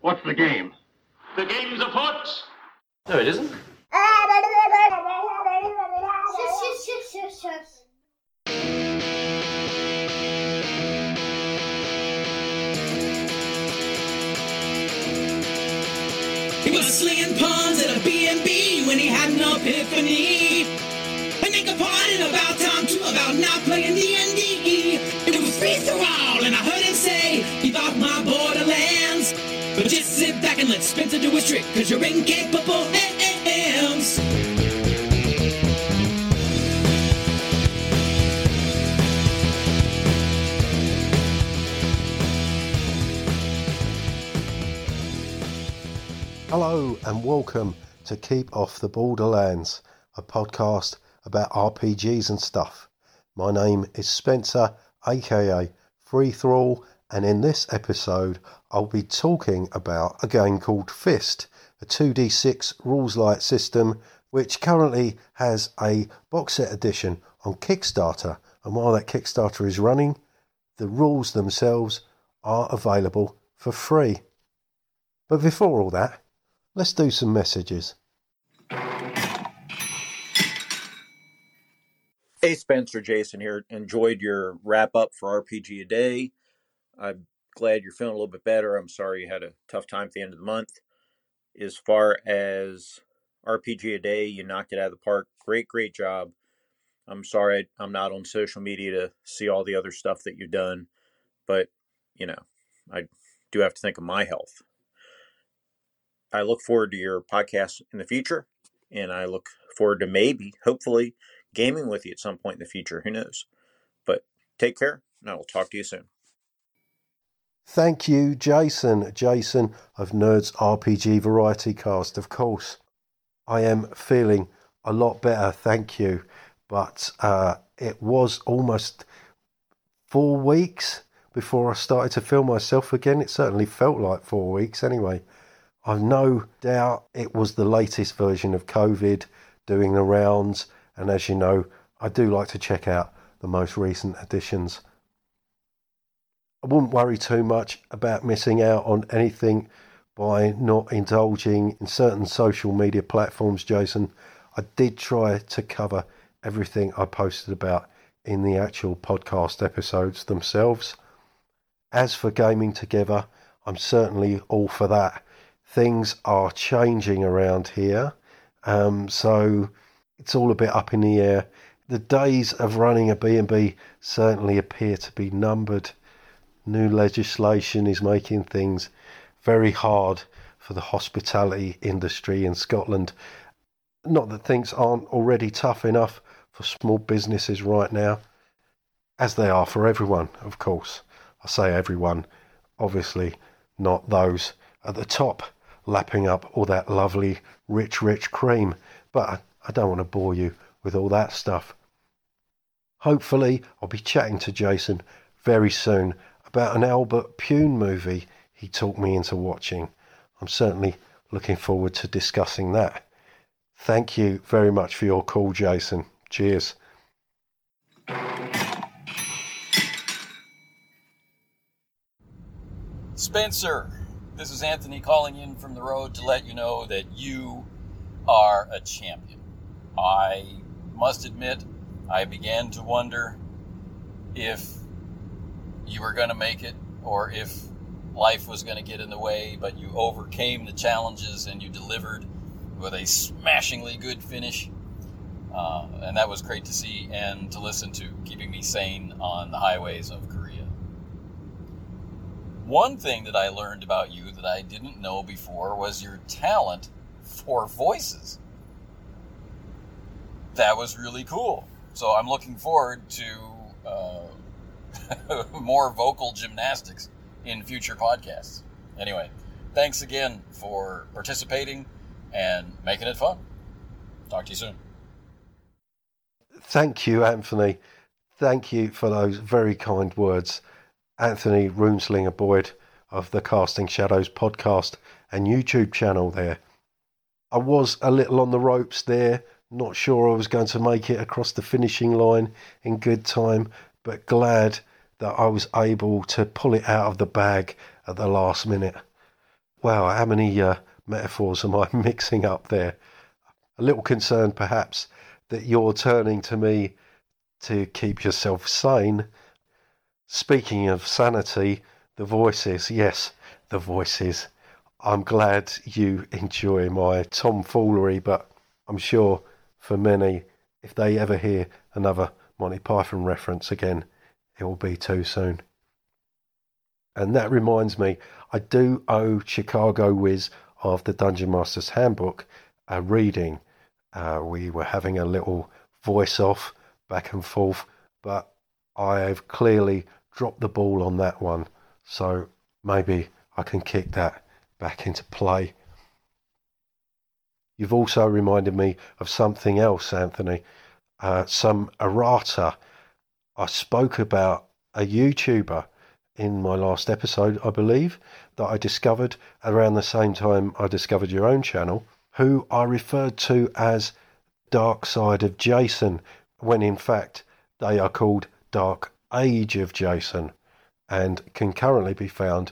What's the game? The game's afoot! No, it isn't. Shush, shush, shush, shush, shush. He was slinging pawns at a B&B when he had an epiphany. Trick, cause you're incapable hands. Hello and welcome to Keep Off the Borderlands, a podcast about RPGs and stuff. My name is Spencer, aka Free Thrall, and in this episode, I'll be talking about a game called Fist, a 2d6 rules light system which currently has a box set edition on Kickstarter. And while that Kickstarter is running, the rules themselves are available for free. But before all that, let's do some messages. Hey Spencer, Jason here. Enjoyed your wrap up for RPG a day. I'm glad you're feeling a little bit better. I'm sorry you had a tough time at the end of the month. As far as RPG a day, you knocked it out of the park. Great, great job. I'm sorry I'm not on social media to see all the other stuff that you've done, but you know, I do have to think of my health. I look forward to your podcast in the future, and I look forward to maybe, hopefully, gaming with you at some point in the future. Who knows? But take care, and I will talk to you soon. Thank you, Jason. Jason of Nerds RPG Variety Cast, of course. I am feeling a lot better, thank you. But uh, it was almost four weeks before I started to feel myself again. It certainly felt like four weeks anyway. I've no doubt it was the latest version of COVID doing the rounds. And as you know, I do like to check out the most recent editions. I wouldn't worry too much about missing out on anything by not indulging in certain social media platforms, Jason. I did try to cover everything I posted about in the actual podcast episodes themselves. As for gaming together, I'm certainly all for that. Things are changing around here, um, so it's all a bit up in the air. The days of running a B&B certainly appear to be numbered. New legislation is making things very hard for the hospitality industry in Scotland. Not that things aren't already tough enough for small businesses right now, as they are for everyone, of course. I say everyone, obviously not those at the top lapping up all that lovely, rich, rich cream. But I don't want to bore you with all that stuff. Hopefully, I'll be chatting to Jason very soon about an Albert Pyun movie he talked me into watching. I'm certainly looking forward to discussing that. Thank you very much for your call, Jason. Cheers. Spencer, this is Anthony calling in from the road to let you know that you are a champion. I must admit, I began to wonder if you were going to make it or if life was going to get in the way, but you overcame the challenges and you delivered with a smashingly good finish. Uh, and that was great to see and to listen to, keeping me sane on the highways of Korea. One thing that I learned about you that I didn't know before was your talent for voices. That was really cool. So I'm looking forward to more vocal gymnastics in future podcasts. Anyway, thanks again for participating and making it fun. Talk to you soon. Thank you, Anthony. Thank you for those very kind words. Anthony Runeslinger Boyd of the Casting Shadows podcast and YouTube channel there. I was a little on the ropes there, not sure I was going to make it across the finishing line in good time, but glad that I was able to pull it out of the bag at the last minute. Wow, how many uh, metaphors am I mixing up there? A little concerned, perhaps, that you're turning to me to keep yourself sane. Speaking of sanity, the voices, yes, the voices. I'm glad you enjoy my tomfoolery, but I'm sure for many, if they ever hear another Monty Python reference again, it will be too soon. And that reminds me, I do owe Chicago Wiz of the Dungeon Master's Handbook a reading. Uh, we were having a little voice off back and forth, but I have clearly dropped the ball on that one. So maybe I can kick that back into play. You've also reminded me of something else, Anthony. Uh, some errata. I spoke about a YouTuber in my last episode, I believe, that I discovered around the same time I discovered your own channel, who I referred to as Dark Side of Jason, when in fact they are called Dark Age of Jason and can currently be found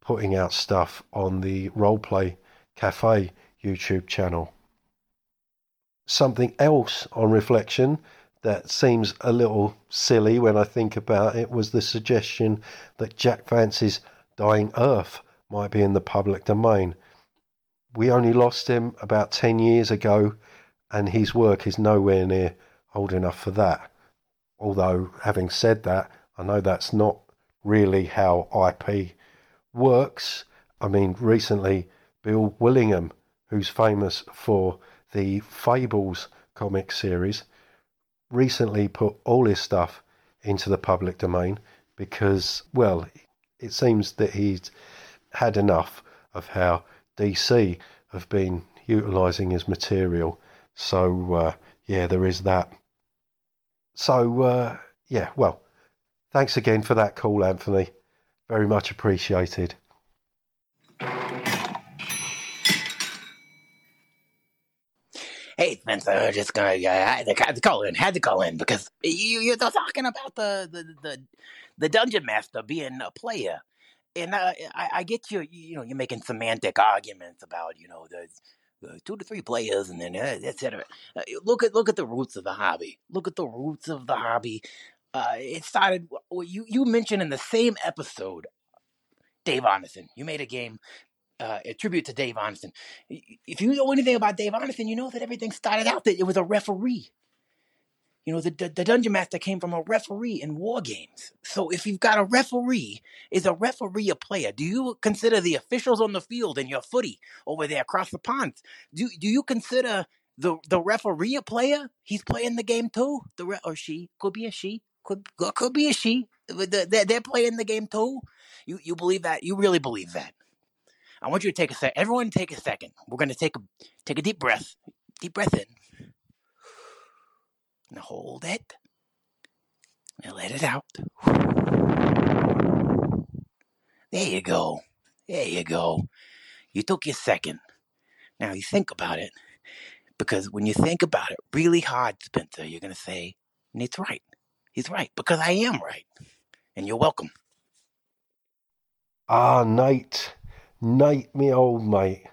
putting out stuff on the Roleplay Cafe YouTube channel. Something else on reflection that seems a little silly when I think about it was the suggestion that Jack Vance's Dying Earth might be in the public domain. We only lost him about 10 years ago, and his work is nowhere near old enough for that. Although, having said that, I know that's not really how IP works. I mean, recently, Bill Willingham, who's famous for the Fables comic series, recently put all his stuff into the public domain because, well, it seems that he's had enough of how DC have been utilizing his material. So, uh, yeah, there is that. So, uh, yeah, well, thanks again for that call, Anthony. Very much appreciated. Hey, Spencer, just gonna uh, had to call in, had to call in because you you're talking about the the the, the dungeon master being a player, and uh, I, I get you. You know, you're making semantic arguments about you know the, two to three players and then uh, etc. Uh, look at look at the roots of the hobby. Look at the roots of the hobby. Uh, it started. You you mentioned in the same episode, Dave Arneson. You made a game uh, a tribute to Dave Arneson. If you know anything about Dave Arneson, you know that everything started out that it was a referee. You know, the, the, the dungeon master came from a referee in war games. So if you've got a referee, is a referee a player? Do you consider the officials on the field in your footy over there across the pond? Do do you consider the the referee a player? He's playing the game too. The re- or she could be a she could could be a she. They're playing the game too. You you believe that? You really believe that? I want you to take a sec. Everyone, take a second. We're going to take a take a deep breath. Deep breath in. Now hold it. And let it out. There you go. There you go. You took your second. Now you think about it. Because when you think about it really hard, Spencer, you're going to say, Nate's right. He's right. Because I am right. And you're welcome. Ah, Nate. Nate, me old mate,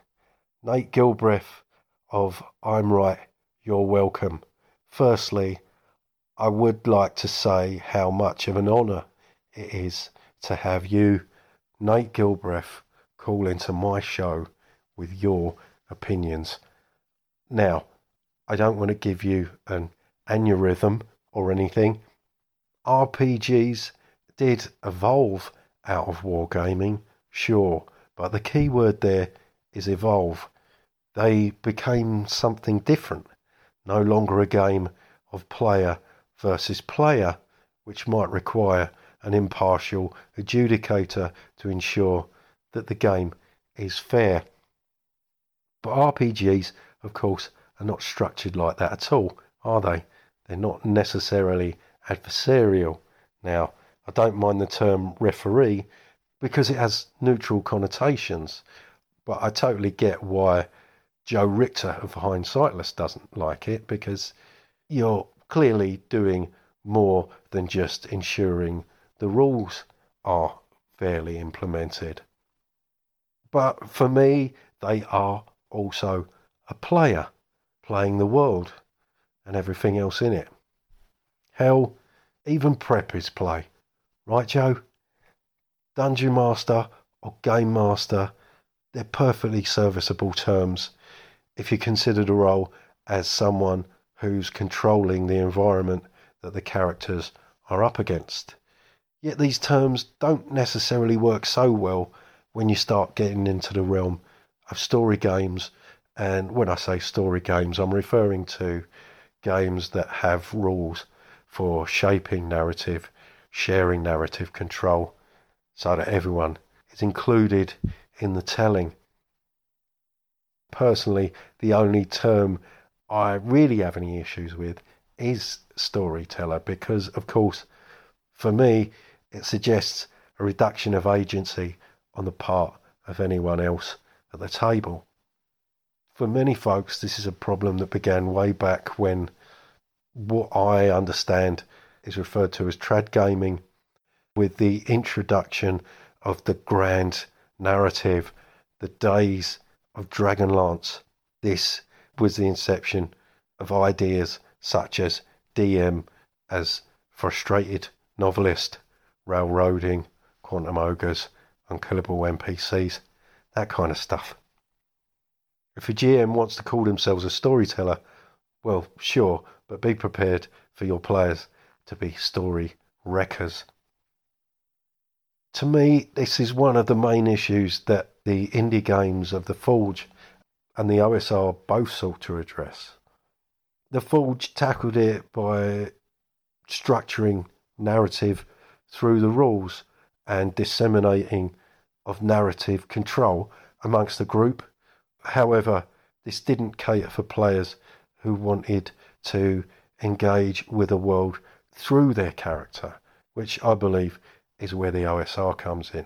Nate Gillbreath of I'm Right, You're Welcome. Firstly, I would like to say how much of an honour it is to have you, Nate Gillbreath, call into my show with your opinions. Now, I don't want to give you an aneurysm or anything. RPGs did evolve out of wargaming, sure but the key word there is evolve. They became something different, no longer a game of player versus player, which might require an impartial adjudicator to ensure that the game is fair. But RPGs, of course, are not structured like that at all, are they? They're not necessarily adversarial. Now, I don't mind the term referee because it has neutral connotations. But I totally get why Joe Richter of Hindsightless doesn't like it because you're clearly doing more than just ensuring the rules are fairly implemented. But for me, they are also a player playing the world and everything else in it. Hell, even prep is play. Right, Joe? Dungeon Master or Game Master, they're perfectly serviceable terms if you consider the role as someone who's controlling the environment that the characters are up against. Yet these terms don't necessarily work so well when you start getting into the realm of story games. And when I say story games, I'm referring to games that have rules for shaping narrative, sharing narrative control, so that everyone is included in the telling. Personally, the only term I really have any issues with is storyteller because, of course, for me, it suggests a reduction of agency on the part of anyone else at the table. For many folks, this is a problem that began way back when what I understand is referred to as trad gaming, with the introduction of the grand narrative, the days of Dragonlance. This was the inception of ideas such as DM as frustrated novelist, railroading, quantum ogres, unkillable NPCs, that kind of stuff. If a GM wants to call themselves a storyteller, well, sure, but be prepared for your players to be story wreckers. To me, this is one of the main issues that the indie games of the Forge and the OSR both sought to address. The Forge tackled it by structuring narrative through the rules and disseminating of narrative control amongst the group. However, this didn't cater for players who wanted to engage with the world through their character, which I believe is where the OSR comes in.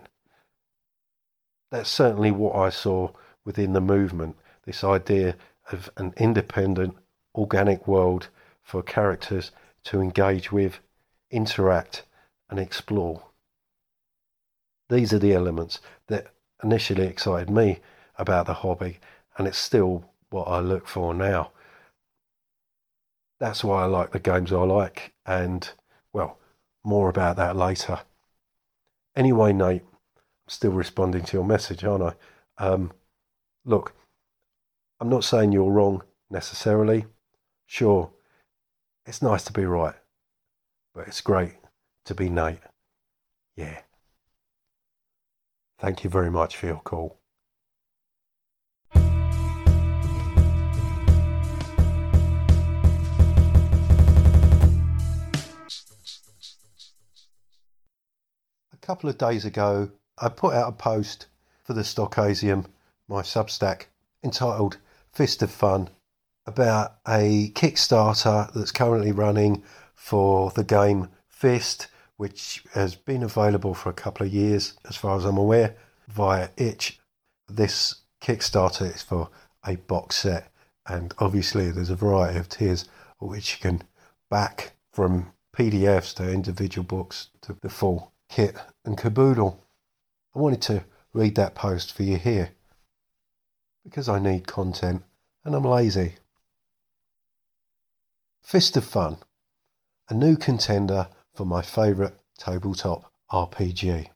That's certainly what I saw within the movement this idea of an independent, organic world for characters to engage with, interact, and explore. These are the elements that initially excited me about the hobby, and it's still what I look for now. That's why I like the games I like, and well, more about that later. Anyway, Nate, I'm still responding to your message, aren't I? Um, look, I'm not saying you're wrong necessarily. Sure, it's nice to be right, but it's great to be Nate. Yeah. Thank you very much for your call. A couple of days ago, I put out a post for the Stochasium, my Substack, entitled Fist of Fun, about a Kickstarter that's currently running for the game Fist which has been available for a couple of years, as far as I'm aware, via Itch. This Kickstarter is for a box set, and obviously there's a variety of tiers which you can back from PDFs to individual books to the full kit and caboodle. I wanted to read that post for you here because I need content and I'm lazy. Fist of Fun, a new contender for my favourite tabletop RPG.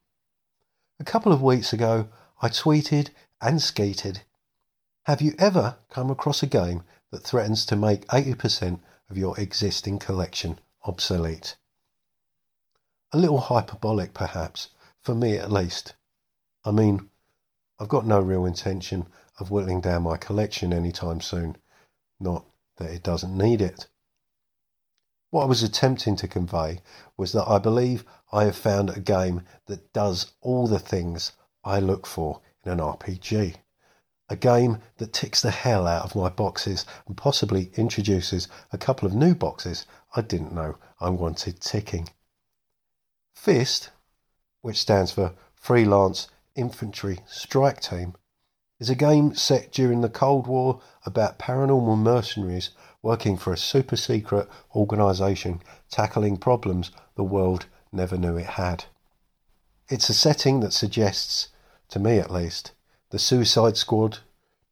A couple of weeks ago, I tweeted and skated. Have you ever come across a game that threatens to make 80% of your existing collection obsolete? A little hyperbolic, perhaps, for me at least. I mean, I've got no real intention of whittling down my collection anytime soon. Not that it doesn't need it. What I was attempting to convey was that I believe I have found a game that does all the things I look for in an RPG. A game that ticks the hell out of my boxes and possibly introduces a couple of new boxes I didn't know I wanted ticking. FIST, which stands for Freelance Infantry Strike Team, is a game set during the Cold War about paranormal mercenaries working for a super secret organisation tackling problems the world never knew it had. It's a setting that suggests, to me at least, The Suicide Squad,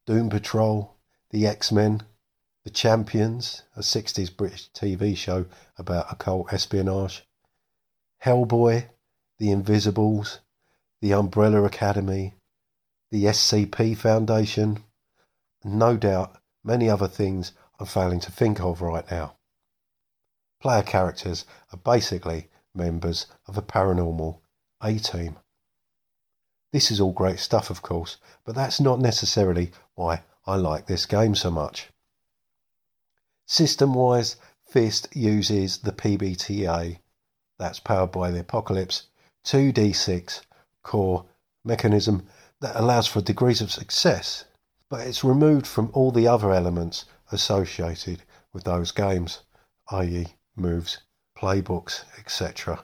Doom Patrol, The X Men, The Champions, a 60s British TV show about occult espionage, Hellboy, The Invisibles, The Umbrella Academy, the SCP Foundation, and no doubt many other things I'm failing to think of right now. Player characters are basically members of a paranormal A team. This is all great stuff, of course, but that's not necessarily why I like this game so much. System wise, Fist uses the PBTA, that's powered by the Apocalypse 2D6 core mechanism that allows for degrees of success, but it's removed from all the other elements associated with those games, i.e., moves, playbooks, etc.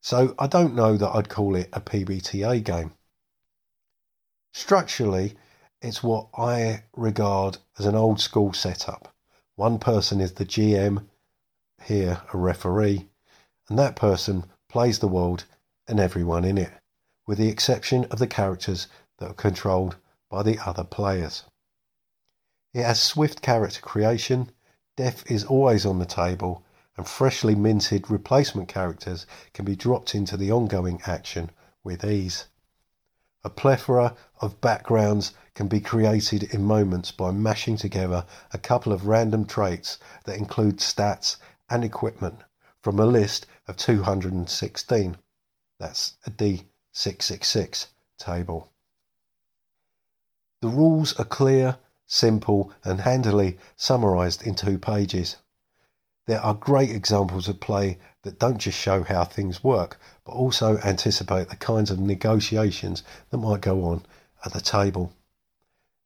So I don't know that I'd call it a PBTA game. Structurally, it's what I regard as an old school setup. One person is the GM, here a referee, and that person plays the world and everyone in it, with the exception of the characters that are controlled by the other players. It has swift character creation, death is always on the table, and freshly minted replacement characters can be dropped into the ongoing action with ease. A plethora of backgrounds can be created in moments by mashing together a couple of random traits that include stats and equipment from a list of 216. That's a D666 table. The rules are clear, simple, and handily summarized in two pages. There are great examples of play that don't just show how things work, but also anticipate the kinds of negotiations that might go on at the table.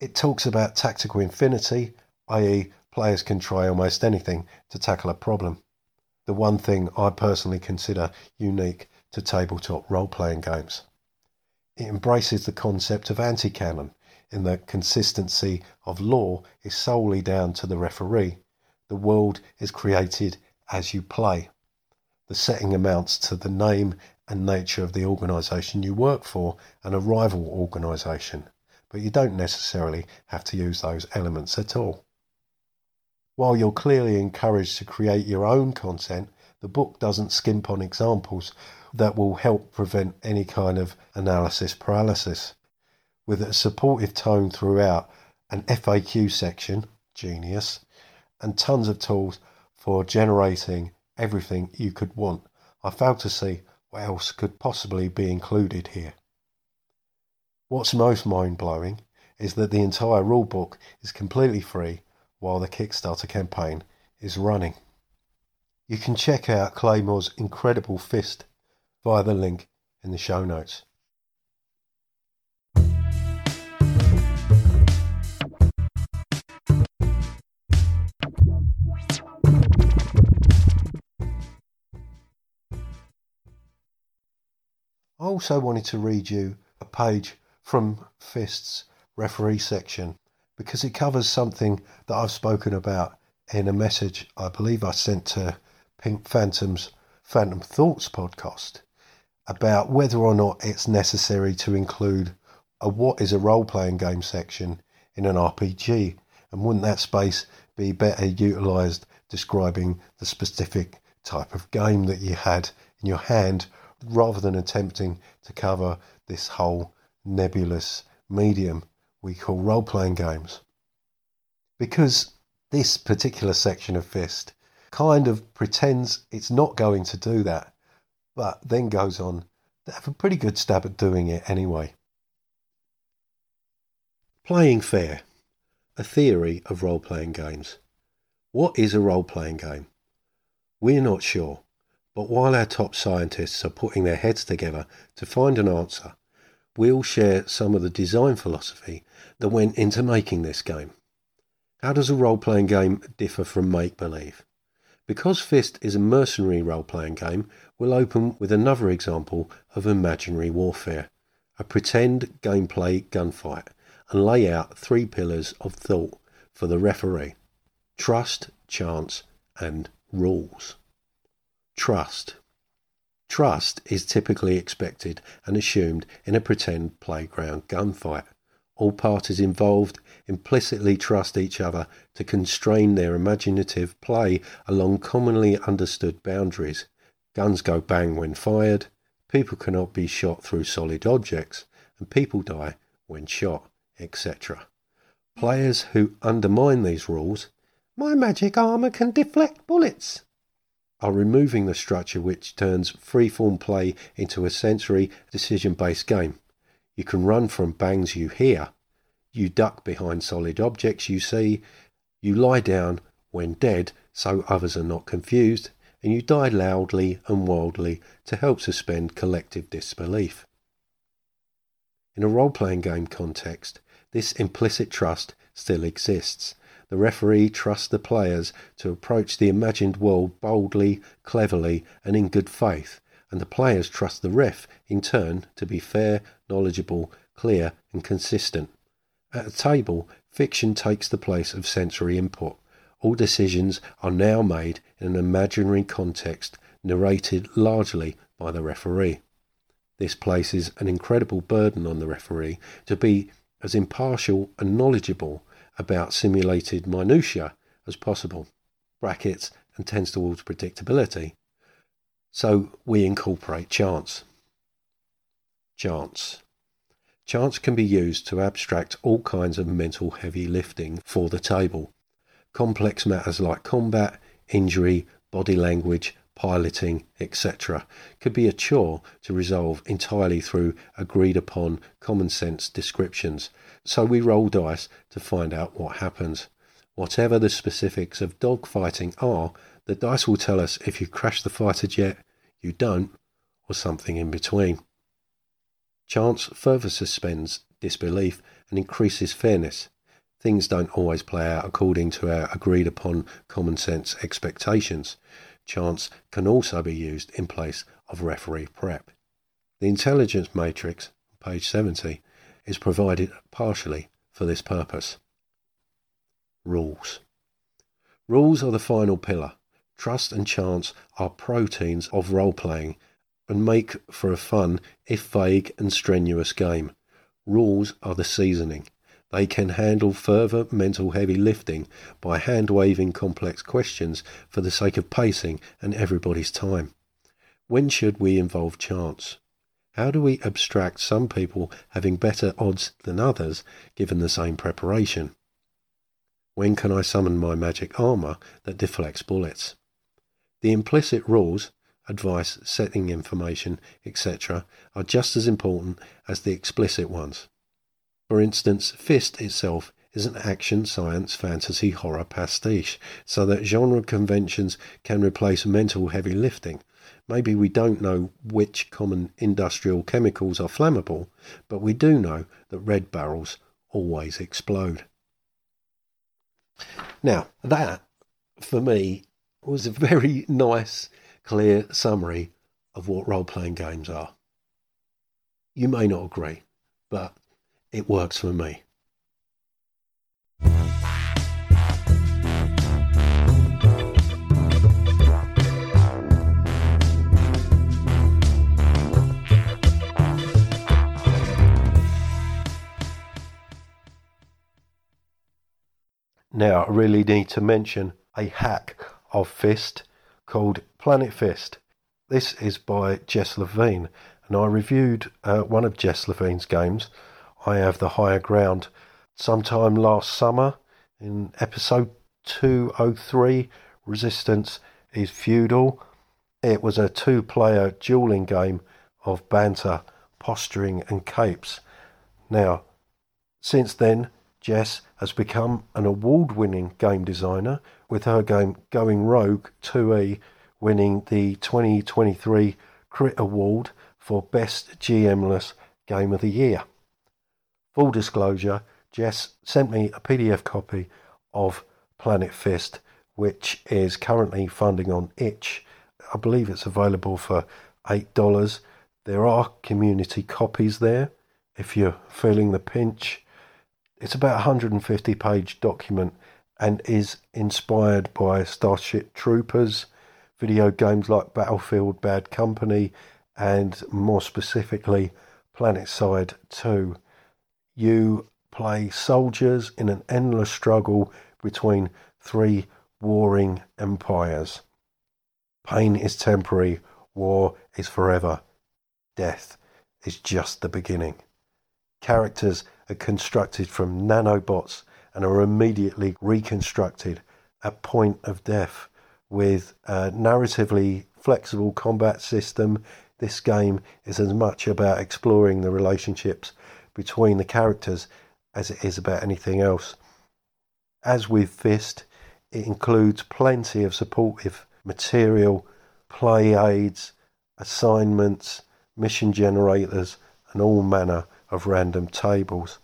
It talks about tactical infinity, i.e., players can try almost anything to tackle a problem. The one thing I personally consider unique to tabletop role playing games. It embraces the concept of anti canon, in that consistency of law is solely down to the referee the world is created as you play. The setting amounts to the name and nature of the organisation you work for and a rival organisation, but you don't necessarily have to use those elements at all. While you're clearly encouraged to create your own content, the book doesn't skimp on examples that will help prevent any kind of analysis paralysis. With a supportive tone throughout, an FAQ section, genius, and tons of tools for generating everything you could want. I fail to see what else could possibly be included here. What's most mind blowing is that the entire rulebook is completely free while the Kickstarter campaign is running. You can check out Claymore's incredible fist via the link in the show notes. I also wanted to read you a page from Fist's referee section because it covers something that I've spoken about in a message I believe I sent to Pink Phantom's Phantom Thoughts podcast about whether or not it's necessary to include a what is a role playing game section in an RPG and wouldn't that space be better utilized describing the specific type of game that you had in your hand rather than attempting to cover this whole nebulous medium we call role playing games. Because this particular section of Fist kind of pretends it's not going to do that, but then goes on to have a pretty good stab at doing it anyway. Playing fair, a theory of role playing games. What is a role playing game? We're not sure. But while our top scientists are putting their heads together to find an answer, we'll share some of the design philosophy that went into making this game. How does a role playing game differ from make believe? Because Fist is a mercenary role playing game, we'll open with another example of imaginary warfare, a pretend gameplay gunfight, and lay out three pillars of thought for the referee trust, chance, and rules. Trust. Trust is typically expected and assumed in a pretend playground gunfight. All parties involved implicitly trust each other to constrain their imaginative play along commonly understood boundaries. Guns go bang when fired, people cannot be shot through solid objects, and people die when shot, etc. Players who undermine these rules, my magic armour can deflect bullets, are removing the structure which turns freeform play into a sensory decision based game. You can run from bangs you hear, you duck behind solid objects you see, you lie down when dead so others are not confused, and you die loudly and wildly to help suspend collective disbelief. In a role playing game context, this implicit trust still exists. The referee trusts the players to approach the imagined world boldly, cleverly, and in good faith, and the players trust the ref in turn to be fair, knowledgeable, clear, and consistent. At a table, fiction takes the place of sensory input. All decisions are now made in an imaginary context narrated largely by the referee. This places an incredible burden on the referee to be as impartial and knowledgeable about simulated minutiae as possible, brackets, and tends towards predictability. So we incorporate chance. Chance. Chance can be used to abstract all kinds of mental heavy lifting for the table. Complex matters like combat, injury, body language, piloting, etc., could be a chore to resolve entirely through agreed upon common sense descriptions. So we roll dice to find out what happens. Whatever the specifics of dogfighting are, the dice will tell us if you crash the fighter jet, you don't, or something in between. Chance further suspends disbelief and increases fairness. Things don't always play out according to our agreed upon common sense expectations. Chance can also be used in place of referee prep. The intelligence matrix, page 70, is provided partially for this purpose. Rules. Rules are the final pillar. Trust and chance are proteins of role playing and make for a fun, if vague and strenuous game. Rules are the seasoning. They can handle further mental heavy lifting by hand waving complex questions for the sake of pacing and everybody's time. When should we involve chance? How do we abstract some people having better odds than others given the same preparation? When can I summon my magic armour that deflects bullets? The implicit rules advice, setting information, etc., are just as important as the explicit ones. For instance, Fist itself is an action, science, fantasy, horror pastiche, so that genre conventions can replace mental heavy lifting. Maybe we don't know which common industrial chemicals are flammable, but we do know that red barrels always explode. Now, that, for me, was a very nice clear summary of what role playing games are. You may not agree, but it works for me. Now, I really need to mention a hack of Fist called Planet Fist. This is by Jess Levine, and I reviewed uh, one of Jess Levine's games. I have the higher ground sometime last summer in episode 203 Resistance is Feudal. It was a two player dueling game of banter, posturing, and capes. Now, since then, Jess has become an award winning game designer with her game Going Rogue 2E winning the 2023 Crit Award for Best GMless Game of the Year. Full disclosure, Jess sent me a PDF copy of Planet Fist, which is currently funding on itch. I believe it's available for $8. There are community copies there if you're feeling the pinch. It's about a 150 page document and is inspired by Starship Troopers, video games like Battlefield Bad Company, and more specifically, PlanetSide 2. You play soldiers in an endless struggle between three warring empires. Pain is temporary, war is forever, death is just the beginning. Characters are constructed from nanobots and are immediately reconstructed at point of death with a narratively flexible combat system. This game is as much about exploring the relationships between the characters as it is about anything else. As with Fist, it includes plenty of supportive material, play aids, assignments, mission generators, and all manner of random tables.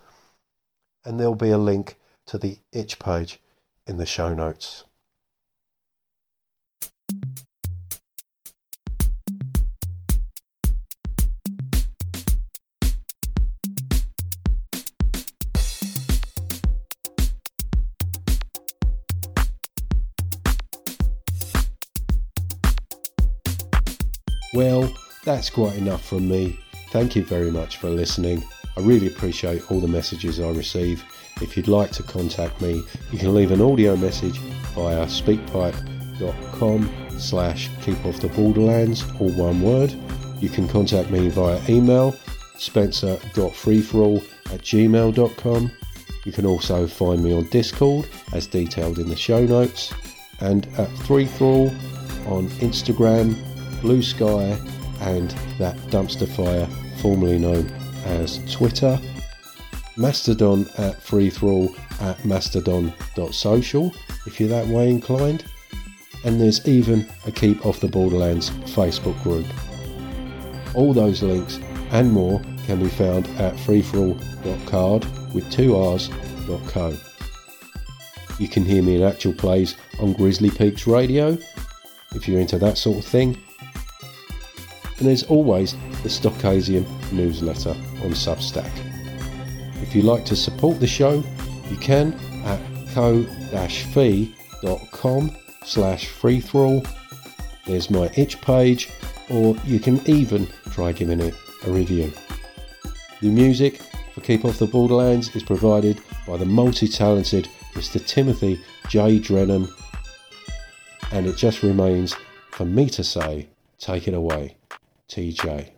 And there'll be a link to the itch page in the show notes. That's quite enough from me. Thank you very much for listening. I really appreciate all the messages I receive. If you'd like to contact me, you can leave an audio message via speakpipe.com slash keep off the borderlands, all one word. You can contact me via email, spencer.freethrall at gmail.com. You can also find me on Discord, as detailed in the show notes, and at For on Instagram, Blue Sky, and that dumpster fire formerly known as Twitter. Mastodon at free freethrall at mastodon.social if you're that way inclined. And there's even a Keep Off the Borderlands Facebook group. All those links and more can be found at freethrall.card with two R's.co. You can hear me in actual plays on Grizzly Peaks Radio if you're into that sort of thing. And there's always the Stochasium newsletter on Substack. If you'd like to support the show, you can at ko-fi.com slash freethrall. There's my itch page, or you can even try giving it a review. The music for Keep Off the Borderlands is provided by the multi-talented Mr. Timothy J. Drennon, and it just remains for me to say, take it away, TJ.